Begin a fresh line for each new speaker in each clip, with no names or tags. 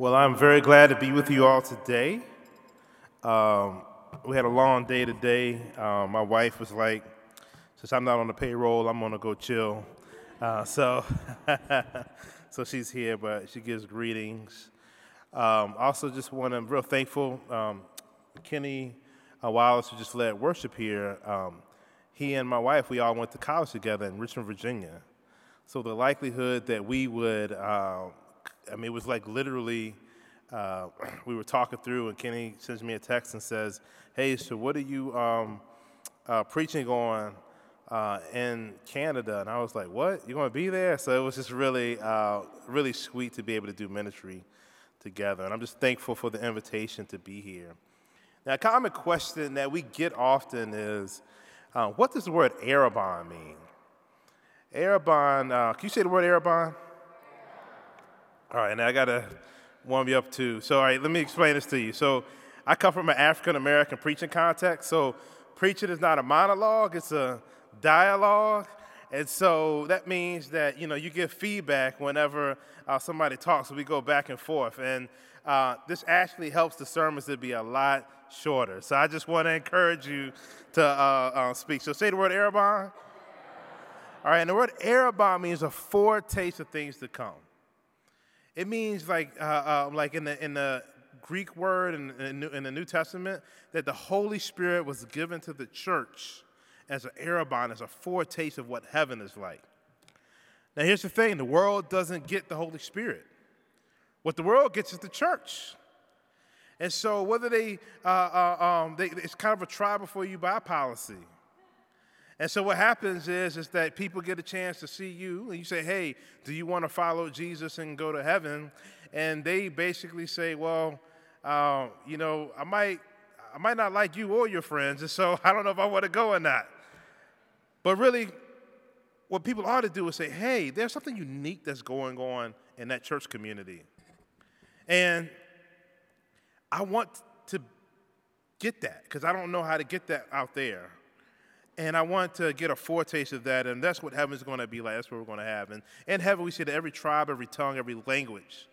Well, I'm very glad to be with you all today. Um, we had a long day today. Um, my wife was like, since I'm not on the payroll, I'm gonna go chill. Uh, so, so she's here, but she gives greetings. Um, also, just want to real thankful. Um, Kenny uh, Wallace, who just led worship here, um, he and my wife, we all went to college together in Richmond, Virginia. So the likelihood that we would uh, I mean, it was like literally, uh, we were talking through, and Kenny sends me a text and says, "Hey, so what are you um, uh, preaching on uh, in Canada?" And I was like, "What? You're going to be there?" So it was just really, uh, really sweet to be able to do ministry together, and I'm just thankful for the invitation to be here. Now, a common question that we get often is, uh, "What does the word Arrabon mean?" Arrabon, uh, can you say the word Arrabon? All right, and I got to warm you up too. So, all right, let me explain this to you. So, I come from an African American preaching context. So, preaching is not a monologue, it's a dialogue. And so that means that, you know, you give feedback whenever uh, somebody talks, so we go back and forth. And uh, this actually helps the sermons to be a lot shorter. So I just want to encourage you to uh, uh, speak. So say the word Arrabon. All right, and the word Arrabon means a foretaste of things to come. It means like, uh, uh, like in the, in the Greek word in, in, in, the New Testament, that the Holy Spirit was given to the church as an arrabon, as a foretaste of what heaven is like. Now, here's the thing the world doesn't get the Holy Spirit. What the world gets is the church. And so, whether they, uh, uh, um, they it's kind of a try before you buy policy. And so what happens is, is that people get a chance to see you, and you say, hey, do you want to follow Jesus and go to heaven? And they basically say, well, uh, you know, I might, I might not like you or your friends, and so I don't know if I want to go or not. But really, what people ought to do is say, hey, there's something unique that's going on in that church community. And I want to get that because I don't know how to get that out there. And I want to get a foretaste of that, and that's what heaven's going to be like. That's what we're going to have. And in heaven, we see that every tribe, every tongue, every language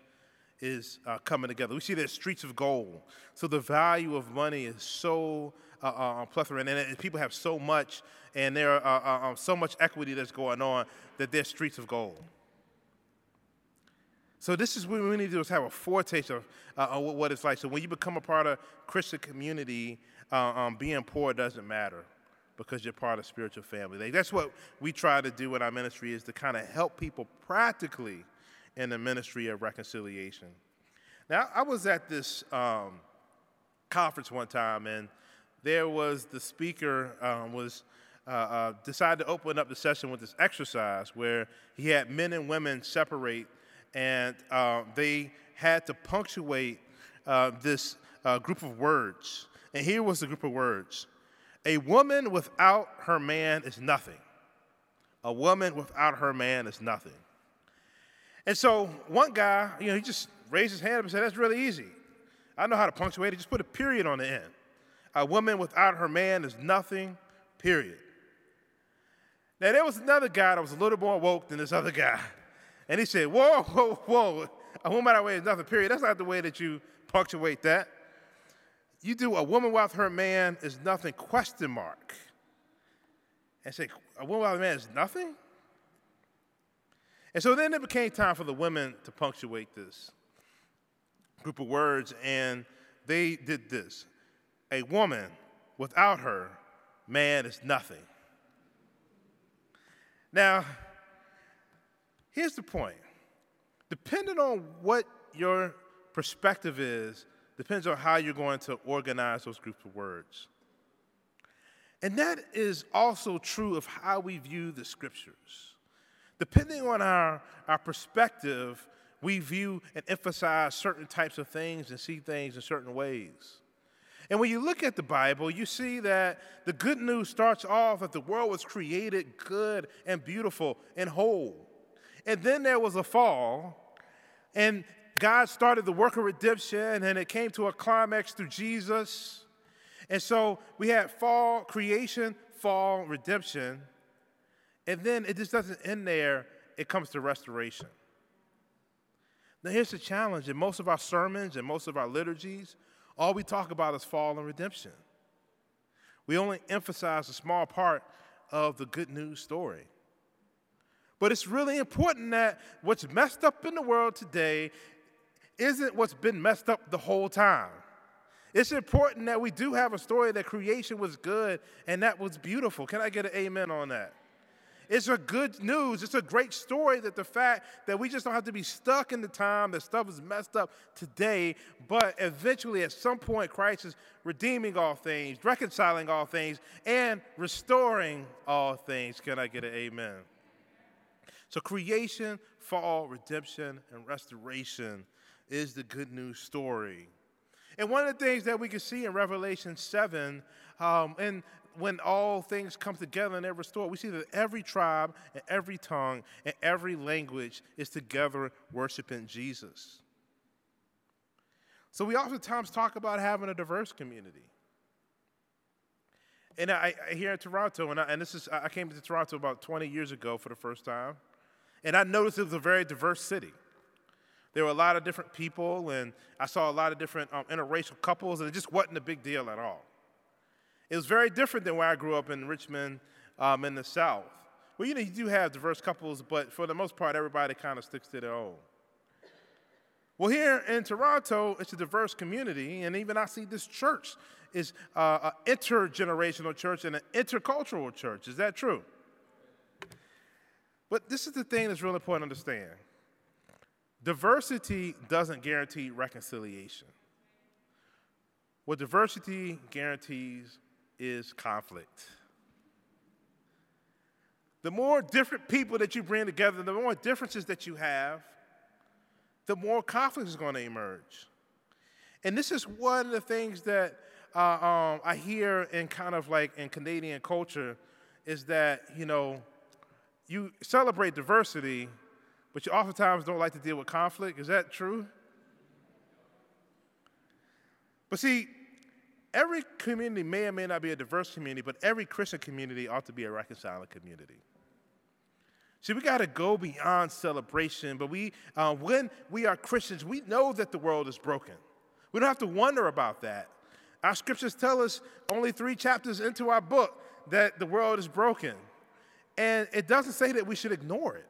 is uh, coming together. We see there's streets of gold. So the value of money is so uh, uh, plethora, and, and, people have so much, and there are uh, uh, um, so much equity that's going on that there's streets of gold. So this is what we need to do is have a foretaste of, uh, of what it's like. So when you become a part of Christian community, um, being poor doesn't matter because you're part of spiritual family. That's what we try to do in our ministry is to kind of help people practically in the ministry of reconciliation. Now, I was at this um, conference one time, and there was the speaker um, was uh, uh, decided to open up the session with this exercise where he had men and women separate, and uh, they had to punctuate uh, this uh, group of words. And here was the group of words a woman without her man is nothing. A woman without her man is nothing. And so one guy, you know, he just raised his hand up and said, That's really easy. I know how to punctuate it. Just put a period on the end. A woman without her man is nothing, period. Now, there was another guy that was a little more woke than this other guy. And he said, Whoa, whoa, whoa. A woman without her man is nothing, period. That's not the way that you punctuate that you do a woman without her man is nothing, question mark. And say, a woman without a man is nothing? And so then it became time for the women to punctuate this group of words, and they did this. A woman without her man is nothing. Now, here's the point. Depending on what your perspective is depends on how you're going to organize those groups of words. And that is also true of how we view the scriptures. Depending on our, our perspective, we view and emphasize certain types of things and see things in certain ways. And when you look at the Bible, you see that the good news starts off that the world was created good and beautiful and whole. And then there was a fall, and God started the work of redemption and it came to a climax through Jesus. And so we had fall creation, fall redemption. And then it just doesn't end there, it comes to restoration. Now, here's the challenge in most of our sermons and most of our liturgies, all we talk about is fall and redemption. We only emphasize a small part of the good news story. But it's really important that what's messed up in the world today isn't what's been messed up the whole time. It's important that we do have a story that creation was good and that was beautiful. Can I get an amen on that? It's a good news. It's a great story that the fact that we just don't have to be stuck in the time that stuff is messed up today, but eventually at some point Christ is redeeming all things, reconciling all things, and restoring all things. Can I get an amen? So creation, fall, redemption, and restoration is the good news story. And one of the things that we can see in Revelation 7, um, and when all things come together and they're restored, we see that every tribe and every tongue and every language is together worshiping Jesus. So we oftentimes talk about having a diverse community. And I, I here in Toronto, and, I, and this is I came to Toronto about 20 years ago for the first time, and I noticed it was a very diverse city. There were a lot of different people, and I saw a lot of different um, interracial couples, and it just wasn't a big deal at all. It was very different than where I grew up in Richmond um, in the South. Well, you know, you do have diverse couples, but for the most part, everybody kind of sticks to their own. Well, here in Toronto, it's a diverse community, and even I see this church is uh, an intergenerational church and an intercultural church. Is that true? But this is the thing that's really important to understand diversity doesn't guarantee reconciliation. What diversity guarantees is conflict. The more different people that you bring together, the more differences that you have, the more conflict is going to emerge. And this is one of the things that uh, um, I hear in kind of like in Canadian culture is that, you know, you celebrate diversity, but you oftentimes don't like to deal with conflict. Is that true? But see, every community may or may not be a diverse community, but every Christian community ought to be a reconciling community. See, we got to go beyond celebration, but we, uh, when we are Christians, we know that the world is broken. We don't have to wonder about that. Our scriptures tell us only three chapters into our book that the world is broken. And it doesn't say that we should ignore it.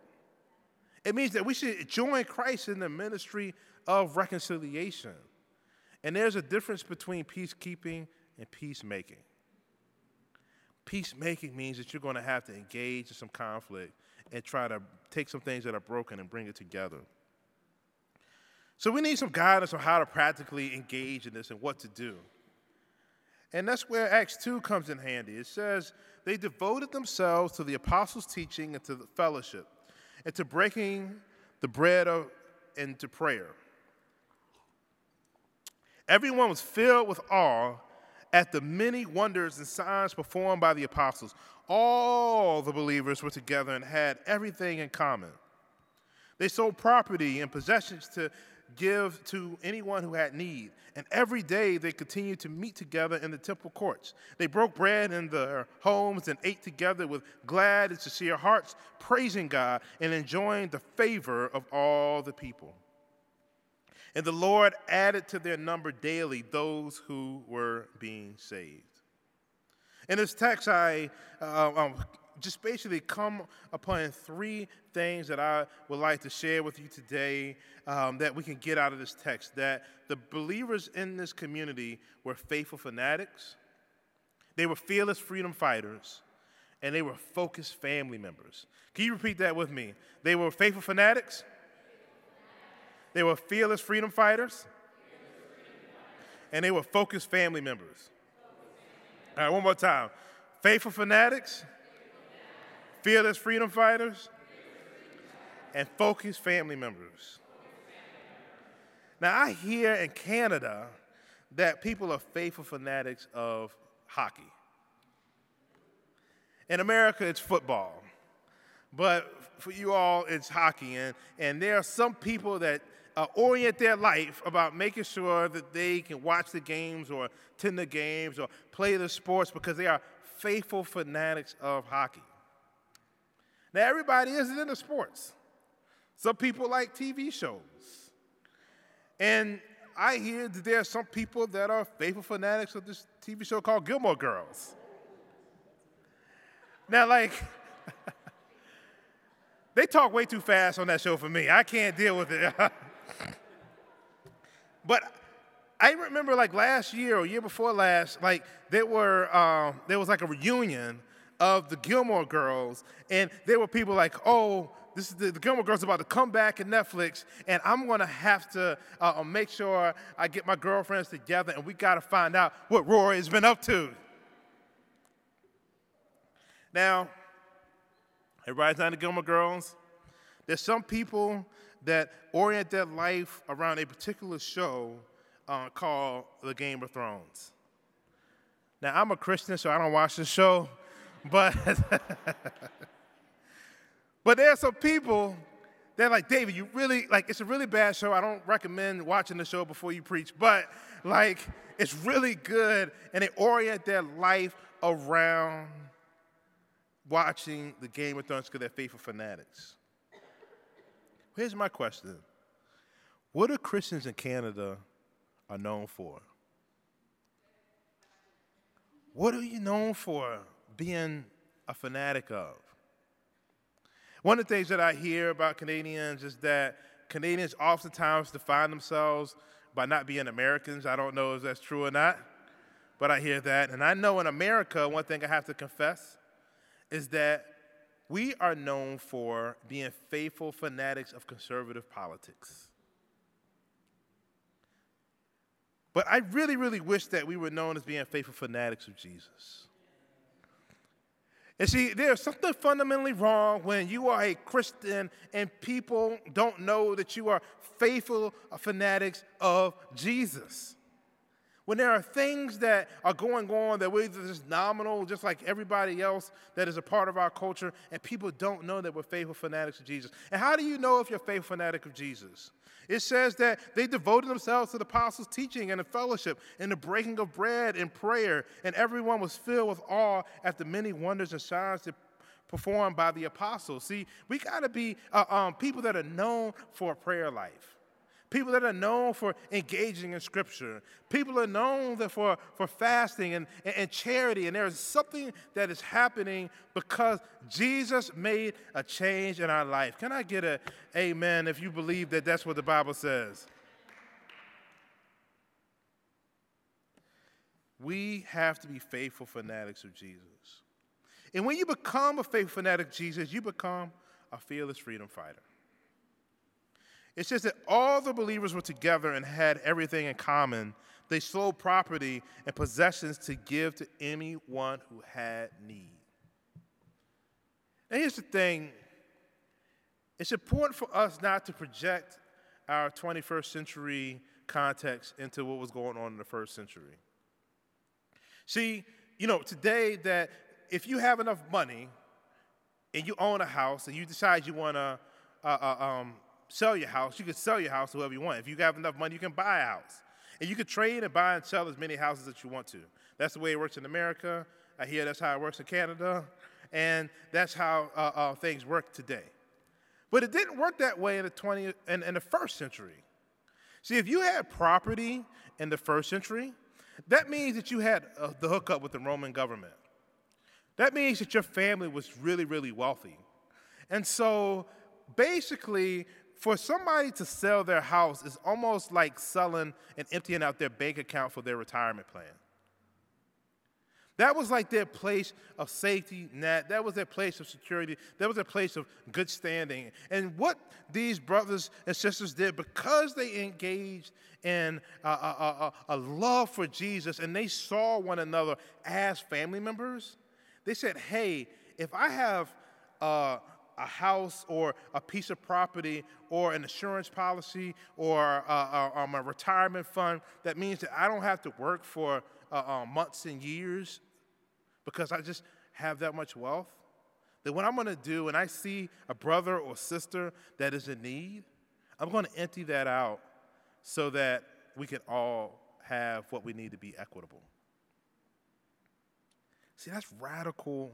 It means that we should join Christ in the ministry of reconciliation. And there's a difference between peacekeeping and peacemaking. Peacemaking means that you're going to have to engage in some conflict and try to take some things that are broken and bring it together. So we need some guidance on how to practically engage in this and what to do. And that's where Acts 2 comes in handy. It says, They devoted themselves to the apostles' teaching and to the fellowship and to breaking the bread of, and to prayer. Everyone was filled with awe at the many wonders and signs performed by the apostles. All the believers were together and had everything in common. They sold property and possessions to give to anyone who had need. And every day they continued to meet together in the temple courts. They broke bread in their homes and ate together with glad and sincere hearts, praising God and enjoying the favor of all the people. And the Lord added to their number daily those who were being saved. In this text, I uh, um, just basically come upon three things that I would like to share with you today um, that we can get out of this text. That the believers in this community were faithful fanatics, they were fearless freedom fighters, and they were focused family members. Can you repeat that with me? They were faithful fanatics, they were fearless freedom fighters, and they were focused family members. All right, one more time. Faithful fanatics, fearless freedom fighters, and focused family members. Now, I hear in Canada that people are faithful fanatics of hockey. In America, it's football. But for you all, it's hockey. And, and there are some people that uh, orient their life about making sure that they can watch the games or attend the games or play the sports because they are faithful fanatics of hockey. Now, everybody isn't into sports. Some people like TV shows. And I hear that there are some people that are faithful fanatics of this TV show called Gilmore Girls. Now, like, they talk way too fast on that show for me. I can't deal with it. but I remember, like last year or year before last, like there were um, there was like a reunion of the Gilmore Girls, and there were people like, "Oh, this is the, the Gilmore Girls about to come back in Netflix, and I'm gonna have to uh, make sure I get my girlfriends together, and we gotta find out what Rory has been up to." Now, everybody's not the Gilmore Girls. There's some people that orient their life around a particular show uh, called The Game of Thrones. Now, I'm a Christian, so I don't watch the show, but but there are some people that are like David. You really like it's a really bad show. I don't recommend watching the show before you preach, but like it's really good, and they orient their life around watching the Game of Thrones because they're faithful fanatics. Here's my question What are Christians in Canada are known for? What are you known for being a fanatic of? One of the things that I hear about Canadians is that Canadians oftentimes define themselves by not being Americans. I don't know if that's true or not, but I hear that. And I know in America, one thing I have to confess is that we are known for being faithful fanatics of conservative politics. But I really, really wish that we were known as being faithful fanatics of Jesus. And see, there's something fundamentally wrong when you are a Christian and people don't know that you are faithful fanatics of Jesus. When there are things that are going on that we're just nominal, just like everybody else that is a part of our culture, and people don't know that we're faithful fanatics of Jesus. And how do you know if you're a faithful fanatic of Jesus? It says that they devoted themselves to the apostles' teaching and the fellowship and the breaking of bread and prayer, and everyone was filled with awe at the many wonders and signs that performed by the apostles. See, we got to be uh, um, people that are known for a prayer life people that are known for engaging in Scripture. People are known for, for fasting and, and, and charity. And there's something that is happening because Jesus made a change in our life. Can I get a amen if you believe that that's what the Bible says? We have to be faithful fanatics of Jesus. And when you become a faithful fanatic of Jesus, you become a fearless freedom fighter. It says that all the believers were together and had everything in common. They sold property and possessions to give to anyone who had need. And here's the thing it's important for us not to project our 21st century context into what was going on in the first century. See, you know, today that if you have enough money and you own a house and you decide you want to uh, uh, um, sell your house. You can sell your house to whoever you want. If you have enough money, you can buy a house. And you can trade and buy and sell as many houses as you want to. That's the way it works in America. I hear that's how it works in Canada. And that's how uh, uh, things work today. But it didn't work that way in the 20th in, in the first century. See, if you had property in the first century, that means that you had uh, the hookup with the Roman government. That means that your family was really, really wealthy. And so basically, for somebody to sell their house is almost like selling and emptying out their bank account for their retirement plan. That was like their place of safety net. That was their place of security. That was their place of good standing. And what these brothers and sisters did, because they engaged in a, a, a, a love for Jesus and they saw one another as family members, they said, hey, if I have uh, a house or a piece of property or an insurance policy or a, a, um, a retirement fund that means that I don't have to work for uh, uh, months and years because I just have that much wealth. That what I'm going to do when I see a brother or sister that is in need, I'm going to empty that out so that we can all have what we need to be equitable. See, that's radical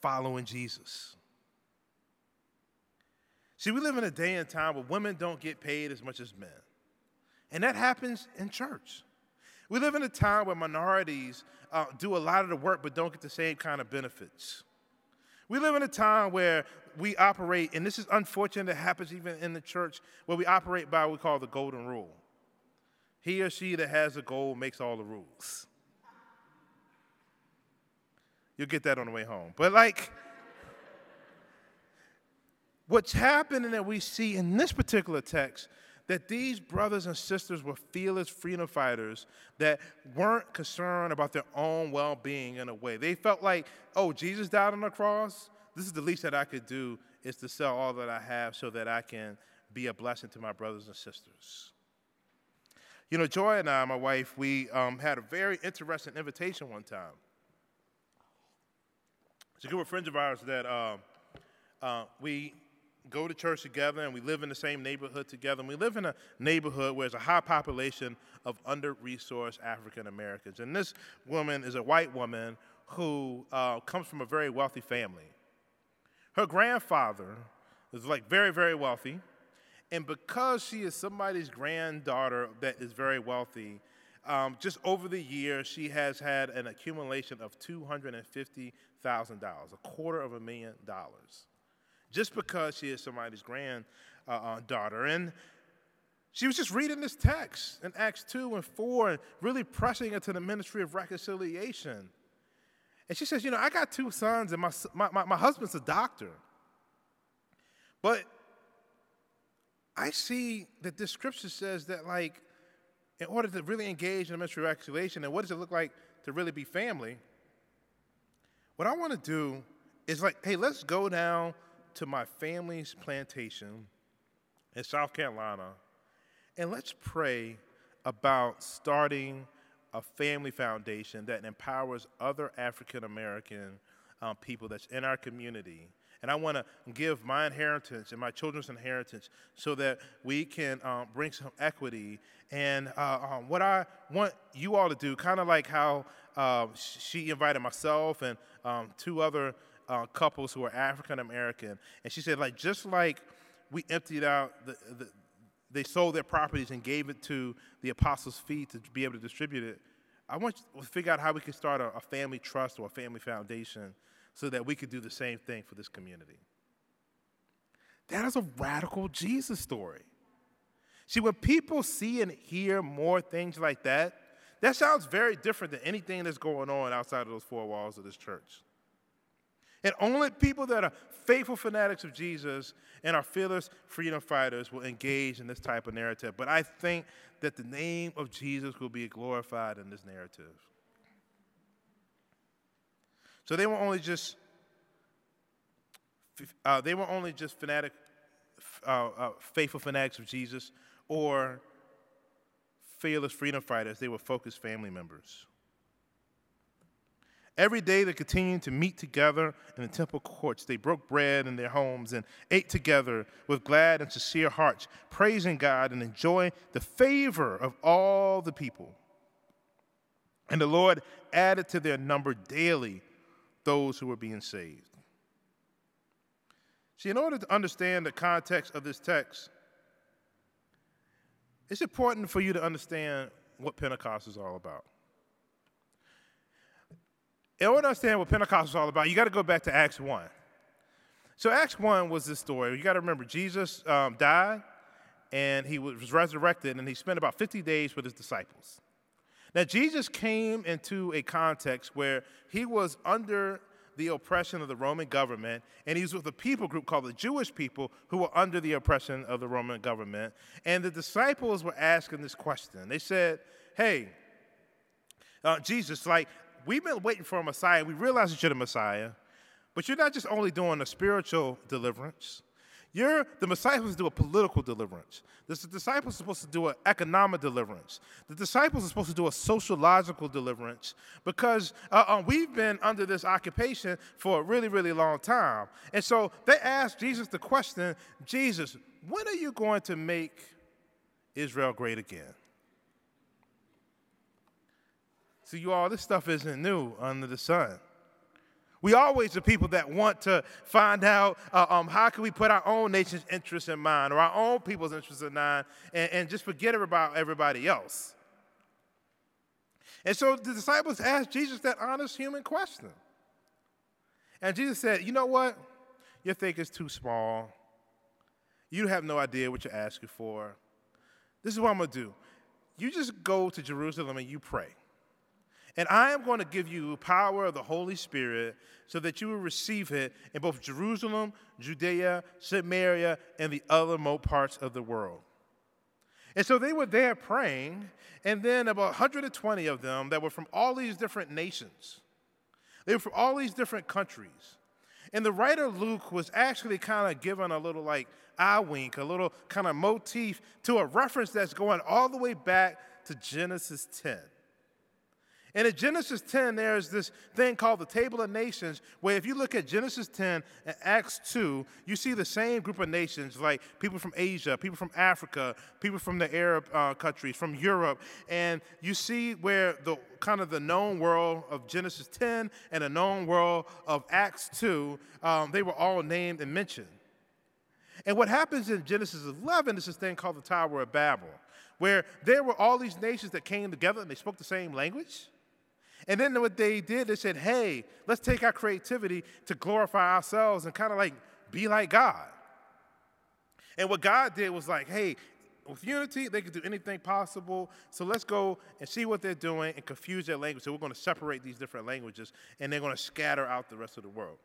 following Jesus. See, we live in a day and time where women don't get paid as much as men. And that happens in church. We live in a time where minorities uh, do a lot of the work but don't get the same kind of benefits. We live in a time where we operate, and this is unfortunate, it happens even in the church, where we operate by what we call the golden rule. He or she that has the gold makes all the rules. You'll get that on the way home. But, like, what's happening that we see in this particular text that these brothers and sisters were fearless freedom fighters that weren't concerned about their own well being in a way. They felt like, oh, Jesus died on the cross. This is the least that I could do is to sell all that I have so that I can be a blessing to my brothers and sisters. You know, Joy and I, my wife, we um, had a very interesting invitation one time. It's a group of friends of ours that uh, uh, we go to church together and we live in the same neighborhood together. And we live in a neighborhood where there's a high population of under resourced African Americans. And this woman is a white woman who uh, comes from a very wealthy family. Her grandfather is like very, very wealthy. And because she is somebody's granddaughter that is very wealthy, um, just over the years, she has had an accumulation of $250,000, a quarter of a million dollars just because she is somebody's granddaughter. Uh, and she was just reading this text in Acts 2 and 4 and really pressing into the ministry of reconciliation. And she says, You know, I got two sons, and my, my, my, my husband's a doctor. But I see that this scripture says that, like, in order to really engage in the ministry of reconciliation, and what does it look like to really be family? What I want to do is like, hey, let's go down to my family's plantation in South Carolina and let's pray about starting a family foundation that empowers other African American um, people that's in our community. And I want to give my inheritance and my children's inheritance so that we can um, bring some equity. And uh, um, what I want you all to do, kind of like how uh, she invited myself and um, two other uh, couples who are African American, and she said, like, just like we emptied out the, the they sold their properties and gave it to the apostles' feet to be able to distribute it. I want to figure out how we can start a, a family trust or a family foundation so that we could do the same thing for this community. That is a radical Jesus story. See, when people see and hear more things like that, that sounds very different than anything that's going on outside of those four walls of this church. And only people that are faithful fanatics of Jesus and are fearless freedom fighters will engage in this type of narrative. But I think that the name of Jesus will be glorified in this narrative. So they were only just uh, they were only just fanatic, uh, uh, faithful fanatics of Jesus or fearless freedom fighters. They were focused family members. Every day they continued to meet together in the temple courts. They broke bread in their homes and ate together with glad and sincere hearts, praising God and enjoying the favor of all the people. And the Lord added to their number daily those who were being saved. See, in order to understand the context of this text, it's important for you to understand what Pentecost is all about in order to understand what Pentecost is all about, you got to go back to Acts 1. So, Acts 1 was this story. You got to remember, Jesus um, died and he was resurrected, and he spent about 50 days with his disciples. Now, Jesus came into a context where he was under the oppression of the Roman government, and he was with a people group called the Jewish people who were under the oppression of the Roman government. And the disciples were asking this question. They said, Hey, uh, Jesus, like, we've been waiting for a Messiah. We realize that you're the Messiah, but you're not just only doing a spiritual deliverance. You're the Messiah supposed to do a political deliverance. The disciples are supposed to do an economic deliverance. The disciples are supposed to do a sociological deliverance because uh, uh, we've been under this occupation for a really, really long time. And so they asked Jesus the question Jesus, when are you going to make Israel great again? So, you all, this stuff isn't new under the sun. We always are people that want to find out uh, um, how can we put our own nation's interests in mind or our own people's interests in mind and, and just forget about everybody else. And so the disciples asked Jesus that honest human question. And Jesus said, You know what? Your think is too small. You have no idea what you're asking for. This is what I'm going to do. You just go to Jerusalem and you pray. And I am going to give you power of the Holy Spirit so that you will receive it in both Jerusalem, Judea, Samaria, and the other remote parts of the world. And so they were there praying, and then about 120 of them that were from all these different nations. They were from all these different countries. And the writer Luke was actually kind of given a little like eye wink, a little kind of motif to a reference that's going all the way back to Genesis 10. And in Genesis 10, there's this thing called the Table of Nations, where if you look at Genesis 10 and Acts 2, you see the same group of nations, like people from Asia, people from Africa, people from the Arab uh, countries, from Europe, and you see where the kind of the known world of Genesis 10 and the known world of Acts 2, um, they were all named and mentioned. And what happens in Genesis 11 is this thing called the Tower of Babel, where there were all these nations that came together and they spoke the same language. And then what they did, they said, hey, let's take our creativity to glorify ourselves and kind of like be like God. And what God did was like, hey, with unity, they can do anything possible. So let's go and see what they're doing and confuse their language. So we're going to separate these different languages and they're going to scatter out the rest of the world.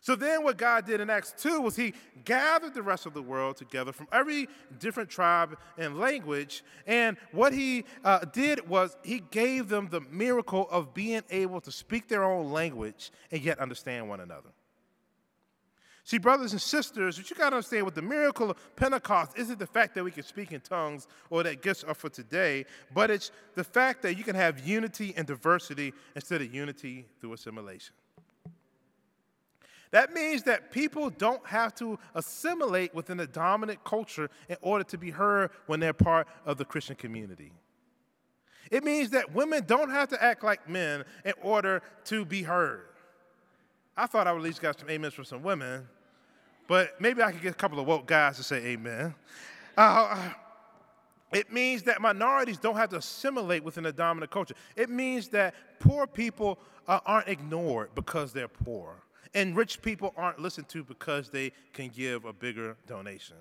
So then, what God did in Acts 2 was He gathered the rest of the world together from every different tribe and language. And what He uh, did was He gave them the miracle of being able to speak their own language and yet understand one another. See, brothers and sisters, what you got to understand with the miracle of Pentecost isn't the fact that we can speak in tongues or that gifts are for today, but it's the fact that you can have unity and diversity instead of unity through assimilation. That means that people don't have to assimilate within a dominant culture in order to be heard when they're part of the Christian community. It means that women don't have to act like men in order to be heard. I thought I would at least got some amens from some women, but maybe I could get a couple of woke guys to say amen. Uh, it means that minorities don't have to assimilate within a dominant culture. It means that poor people uh, aren't ignored because they're poor. And rich people aren't listened to because they can give a bigger donation.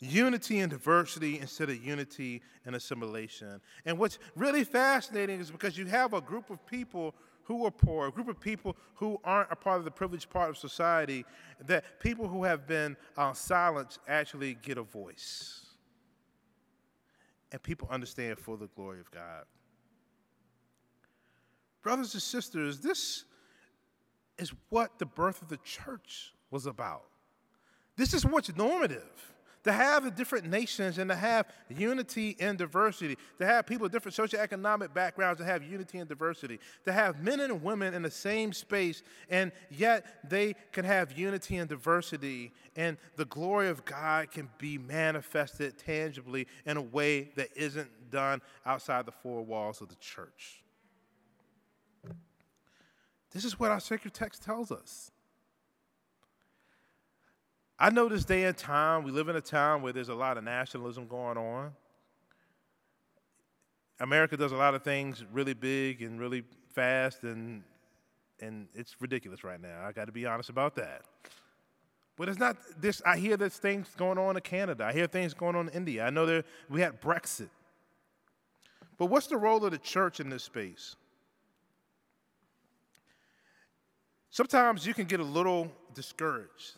Unity and diversity instead of unity and assimilation. And what's really fascinating is because you have a group of people who are poor, a group of people who aren't a part of the privileged part of society, that people who have been uh, silenced actually get a voice. And people understand for the glory of God. Brothers and sisters, this is what the birth of the church was about. This is what's normative. To have the different nations and to have unity and diversity, to have people of different socioeconomic backgrounds to have unity and diversity, to have men and women in the same space and yet they can have unity and diversity, and the glory of God can be manifested tangibly in a way that isn't done outside the four walls of the church. This is what our sacred text tells us. I know this day and time, we live in a time where there's a lot of nationalism going on. America does a lot of things really big and really fast, and, and it's ridiculous right now. I got to be honest about that. But it's not this. I hear there's things going on in Canada. I hear things going on in India. I know there, we had Brexit. But what's the role of the church in this space? Sometimes you can get a little discouraged.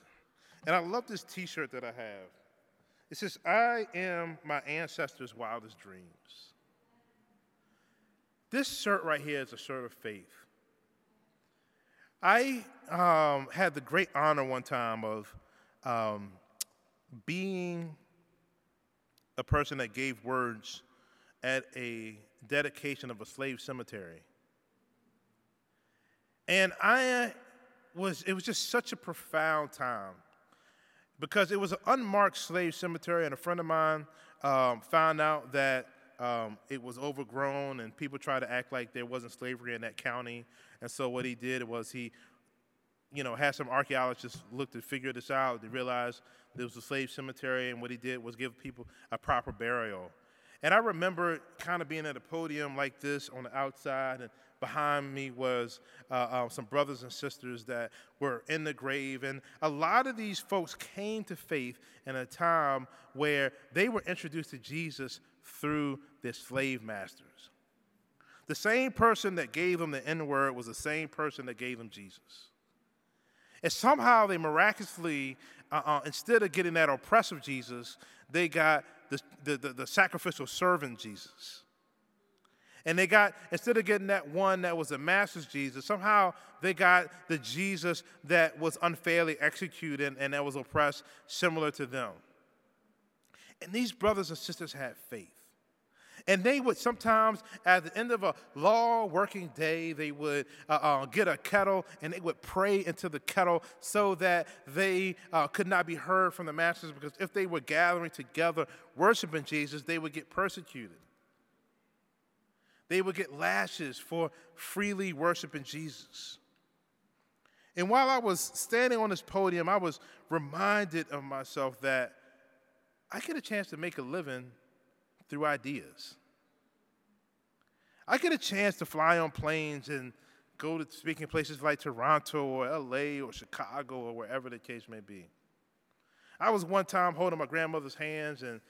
And I love this t shirt that I have. It says, I am my ancestors' wildest dreams. This shirt right here is a shirt of faith. I um, had the great honor one time of um, being a person that gave words at a dedication of a slave cemetery. And I was, it was just such a profound time because it was an unmarked slave cemetery, and a friend of mine um, found out that um, it was overgrown and people tried to act like there wasn't slavery in that county. And so what he did was he, you know, had some archaeologists look to figure this out. They realized there was a slave cemetery, and what he did was give people a proper burial. And I remember kind of being at a podium like this on the outside, and behind me was uh, uh, some brothers and sisters that were in the grave. And a lot of these folks came to faith in a time where they were introduced to Jesus through their slave masters. The same person that gave them the N word was the same person that gave them Jesus. And somehow they miraculously, uh, uh, instead of getting that oppressive Jesus, they got the, the, the, the sacrificial servant Jesus. And they got, instead of getting that one that was a master's Jesus, somehow they got the Jesus that was unfairly executed and that was oppressed, similar to them. And these brothers and sisters had faith. And they would sometimes, at the end of a long working day, they would uh, uh, get a kettle and they would pray into the kettle so that they uh, could not be heard from the masters because if they were gathering together worshiping Jesus, they would get persecuted. They would get lashes for freely worshiping Jesus. And while I was standing on this podium, I was reminded of myself that I get a chance to make a living through ideas. I get a chance to fly on planes and go to speaking places like Toronto or LA or Chicago or wherever the case may be. I was one time holding my grandmother's hands, and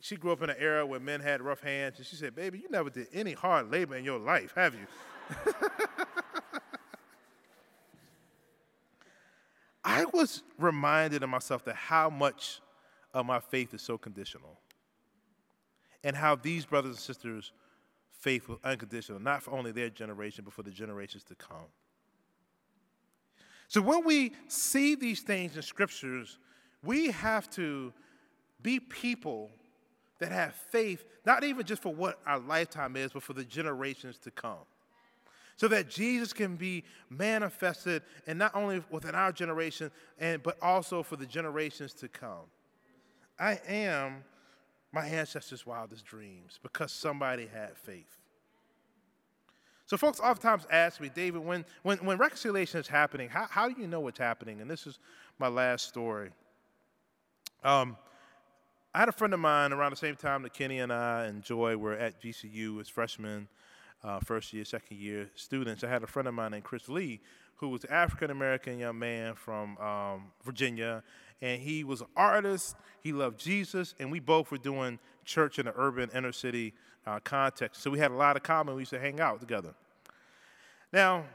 she grew up in an era where men had rough hands, and she said, Baby, you never did any hard labor in your life, have you? I was reminded of myself that how much of my faith is so conditional and how these brothers and sisters' faith was unconditional, not for only their generation, but for the generations to come. So when we see these things in scriptures, we have to be people that have faith, not even just for what our lifetime is, but for the generations to come. So that Jesus can be manifested, and not only within our generation, and, but also for the generations to come. I am my ancestors' wildest dreams because somebody had faith. So, folks oftentimes ask me, David, when, when, when reconciliation is happening, how, how do you know what's happening? And this is my last story. Um, I had a friend of mine around the same time that Kenny and I and Joy were at VCU as freshmen, uh, first year, second year students. I had a friend of mine named Chris Lee, who was an African American young man from um, Virginia, and he was an artist. He loved Jesus, and we both were doing church in the urban inner city uh, context. So we had a lot of common. We used to hang out together. Now,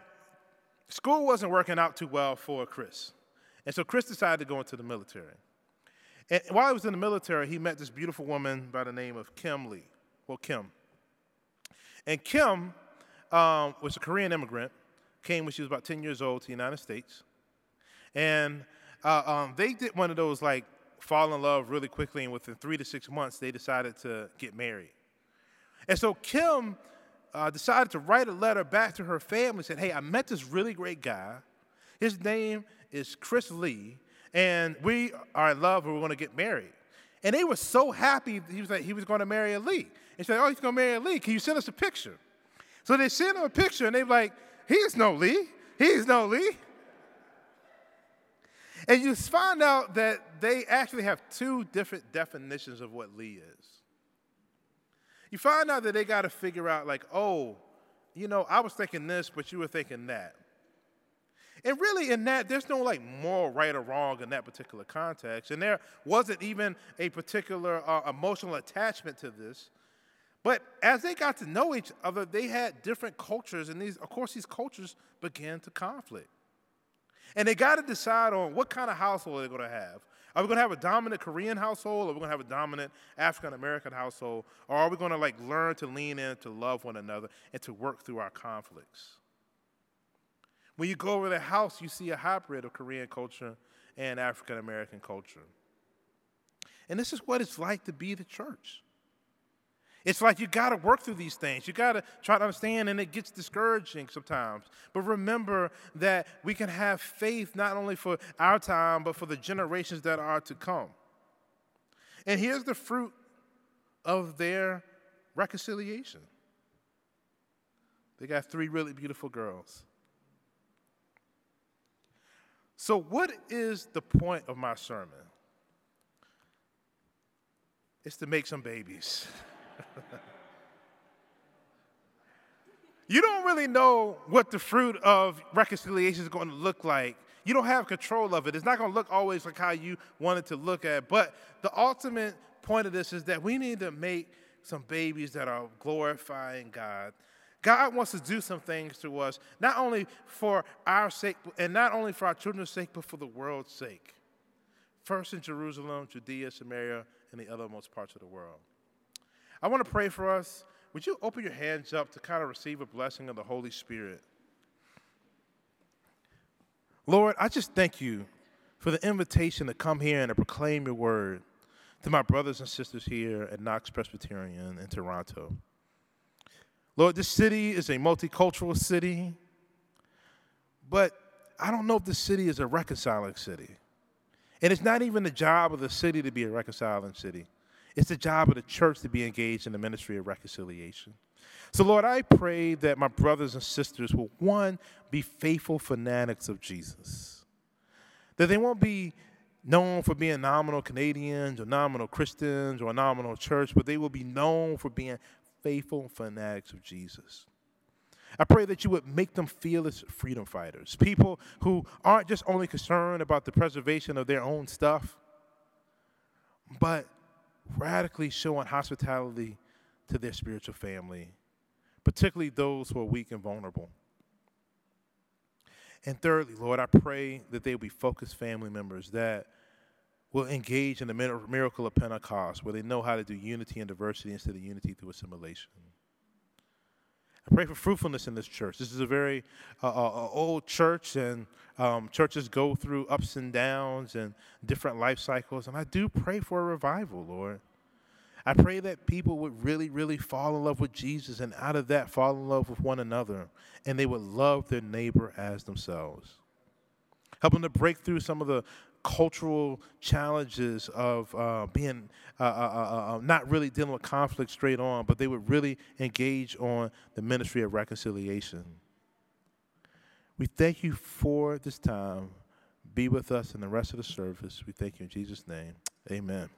school wasn't working out too well for Chris, and so Chris decided to go into the military. And while he was in the military, he met this beautiful woman by the name of Kim Lee. Well, Kim. And Kim um, was a Korean immigrant, came when she was about 10 years old to the United States. And uh, um, they did one of those like fall in love really quickly, and within three to six months, they decided to get married. And so Kim uh, decided to write a letter back to her family. Said, "Hey, I met this really great guy. His name is Chris Lee, and we are in love. We're going to get married." And they were so happy. He was like, he was going to marry a Lee. And said, "Oh, he's going to marry a Lee. Can you send us a picture?" So they sent him a picture, and they're like, "He's no Lee. He's no Lee." And you find out that they actually have two different definitions of what Lee is. You find out that they got to figure out, like, oh, you know, I was thinking this, but you were thinking that. And really, in that, there's no like moral right or wrong in that particular context. And there wasn't even a particular uh, emotional attachment to this. But as they got to know each other, they had different cultures, and these, of course, these cultures began to conflict. And they got to decide on what kind of household they're going to have. Are we going to have a dominant Korean household? Or are we going to have a dominant African American household? Or are we going to like learn to lean in to love one another and to work through our conflicts? When you go over the house, you see a hybrid of Korean culture and African American culture. And this is what it's like to be the church. It's like you got to work through these things. You got to try to understand, and it gets discouraging sometimes. But remember that we can have faith not only for our time, but for the generations that are to come. And here's the fruit of their reconciliation. They got three really beautiful girls. So, what is the point of my sermon? It's to make some babies. you don't really know what the fruit of reconciliation is going to look like. You don't have control of it. It's not going to look always like how you want it to look at. But the ultimate point of this is that we need to make some babies that are glorifying God. God wants to do some things to us, not only for our sake, and not only for our children's sake, but for the world's sake. First in Jerusalem, Judea, Samaria, and the othermost parts of the world. I want to pray for us. Would you open your hands up to kind of receive a blessing of the Holy Spirit? Lord, I just thank you for the invitation to come here and to proclaim your word to my brothers and sisters here at Knox Presbyterian in Toronto. Lord, this city is a multicultural city, but I don't know if this city is a reconciling city. And it's not even the job of the city to be a reconciling city. It's the job of the church to be engaged in the ministry of reconciliation. So, Lord, I pray that my brothers and sisters will, one, be faithful fanatics of Jesus. That they won't be known for being nominal Canadians or nominal Christians or a nominal church, but they will be known for being faithful fanatics of Jesus. I pray that you would make them fearless freedom fighters, people who aren't just only concerned about the preservation of their own stuff, but radically showing hospitality to their spiritual family, particularly those who are weak and vulnerable. And thirdly, Lord, I pray that they will be focused family members that will engage in the miracle of Pentecost, where they know how to do unity and diversity instead of unity through assimilation. I pray for fruitfulness in this church. This is a very uh, uh, uh, old church, and um, churches go through ups and downs and different life cycles. And I do pray for a revival, Lord. I pray that people would really, really fall in love with Jesus and out of that fall in love with one another and they would love their neighbor as themselves. Help them to break through some of the cultural challenges of uh, being uh uh, uh, uh, not really dealing with conflict straight on, but they would really engage on the ministry of reconciliation. We thank you for this time. Be with us in the rest of the service. We thank you in Jesus' name. Amen.